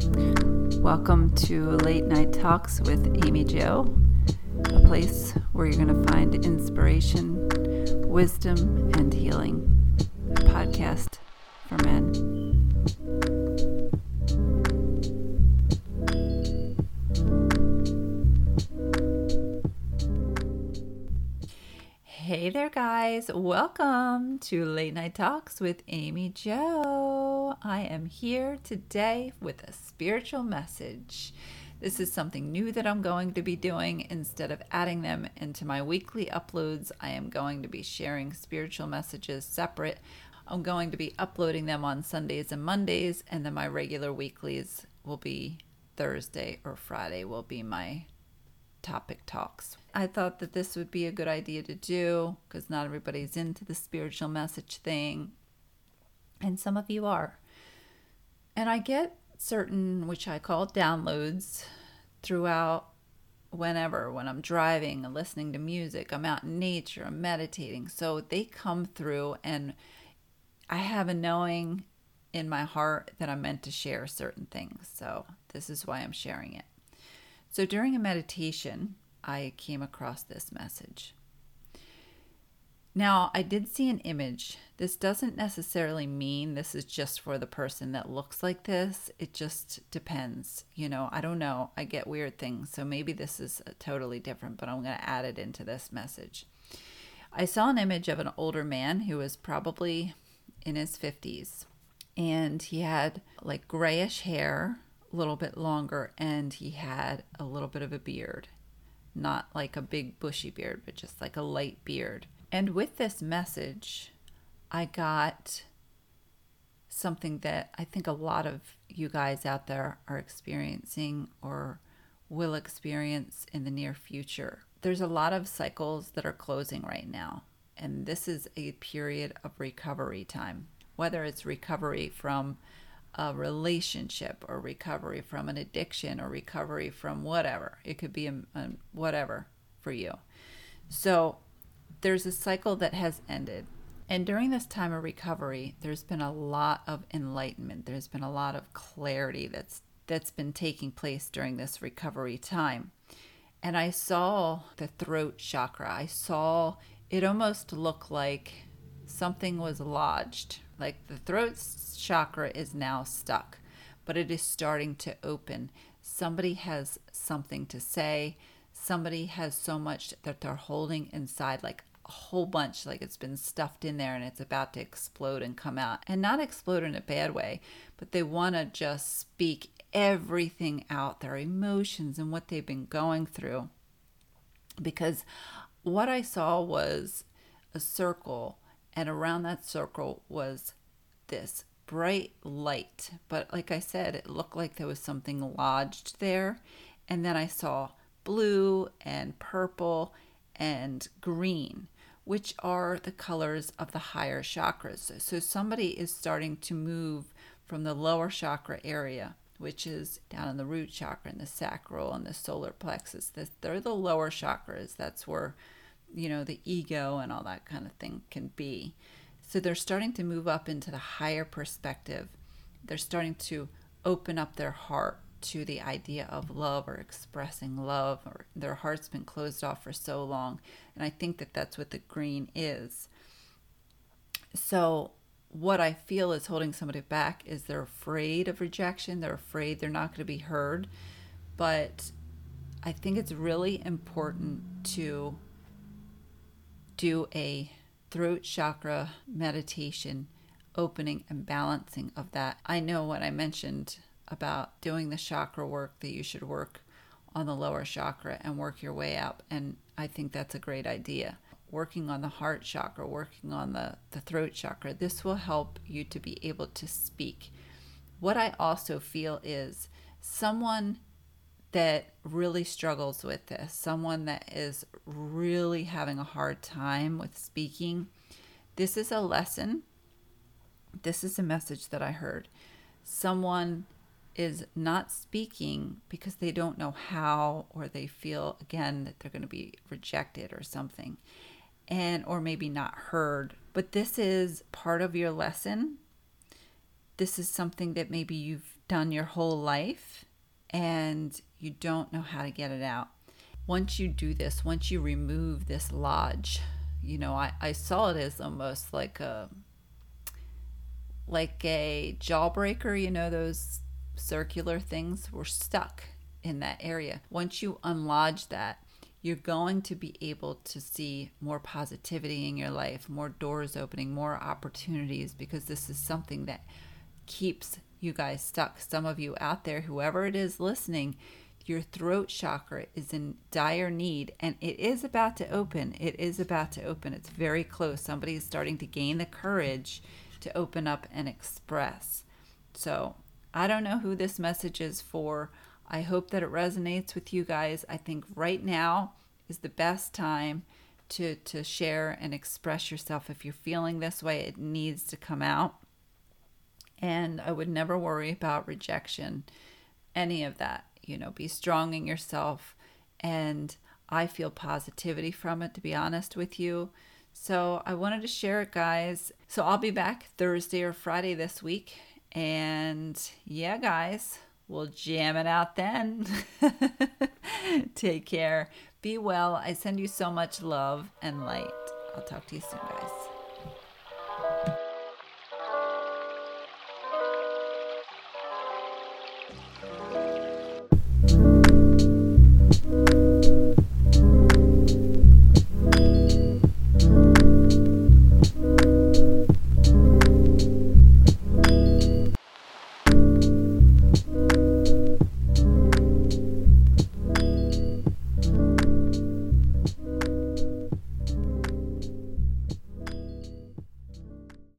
Welcome to Late Night Talks with Amy Jo, a place where you're going to find inspiration, wisdom, and healing. A podcast for men. Hey there, guys. Welcome to Late Night Talks with Amy Jo. I am here today with a spiritual message. This is something new that I'm going to be doing. Instead of adding them into my weekly uploads, I am going to be sharing spiritual messages separate. I'm going to be uploading them on Sundays and Mondays, and then my regular weeklies will be Thursday or Friday, will be my topic talks. I thought that this would be a good idea to do because not everybody's into the spiritual message thing, and some of you are. And I get certain, which I call downloads, throughout whenever, when I'm driving and listening to music, I'm out in nature, I'm meditating. So they come through, and I have a knowing in my heart that I'm meant to share certain things. So this is why I'm sharing it. So during a meditation, I came across this message. Now, I did see an image. This doesn't necessarily mean this is just for the person that looks like this. It just depends. You know, I don't know. I get weird things. So maybe this is totally different, but I'm going to add it into this message. I saw an image of an older man who was probably in his 50s, and he had like grayish hair, a little bit longer, and he had a little bit of a beard not like a big bushy beard, but just like a light beard. And with this message, I got something that I think a lot of you guys out there are experiencing or will experience in the near future. There's a lot of cycles that are closing right now, and this is a period of recovery time, whether it's recovery from a relationship or recovery from an addiction or recovery from whatever. It could be a, a whatever for you. So there's a cycle that has ended. And during this time of recovery, there's been a lot of enlightenment. There's been a lot of clarity that's that's been taking place during this recovery time. And I saw the throat chakra. I saw it almost look like something was lodged. Like the throat chakra is now stuck, but it is starting to open. Somebody has something to say. Somebody has so much that they're holding inside, like a whole bunch, like it's been stuffed in there and it's about to explode and come out. And not explode in a bad way, but they want to just speak everything out, their emotions and what they've been going through. Because what I saw was a circle, and around that circle was this bright light. But like I said, it looked like there was something lodged there. And then I saw blue and purple and green, which are the colors of the higher chakras. So somebody is starting to move from the lower chakra area, which is down in the root chakra and the sacral and the solar plexus. They're the lower chakras. That's where, you know, the ego and all that kind of thing can be. So they're starting to move up into the higher perspective. They're starting to open up their heart to the idea of love or expressing love, or their heart's been closed off for so long. And I think that that's what the green is. So, what I feel is holding somebody back is they're afraid of rejection, they're afraid they're not going to be heard. But I think it's really important to do a throat chakra meditation, opening and balancing of that. I know when I mentioned about doing the chakra work that you should work on the lower chakra and work your way up. And I think that's a great idea. Working on the heart chakra, working on the, the throat chakra, this will help you to be able to speak. What I also feel is someone that really struggles with this, someone that is really having a hard time with speaking, this is a lesson. This is a message that I heard. Someone is not speaking because they don't know how or they feel again that they're going to be rejected or something and or maybe not heard but this is part of your lesson this is something that maybe you've done your whole life and you don't know how to get it out. Once you do this, once you remove this lodge, you know, I, I saw it as almost like a like a jawbreaker, you know, those circular things were stuck in that area. Once you unlodge that, you're going to be able to see more positivity in your life, more doors opening, more opportunities, because this is something that keeps you guys stuck. Some of you out there, whoever it is listening, your throat chakra is in dire need and it is about to open. It is about to open. It's very close. Somebody is starting to gain the courage to open up and express. So, I don't know who this message is for. I hope that it resonates with you guys. I think right now is the best time to to share and express yourself. If you're feeling this way, it needs to come out. And I would never worry about rejection, any of that. You know, be strong in yourself. And I feel positivity from it, to be honest with you. So I wanted to share it, guys. So I'll be back Thursday or Friday this week. And yeah, guys, we'll jam it out then. Take care. Be well. I send you so much love and light. I'll talk to you soon, guys.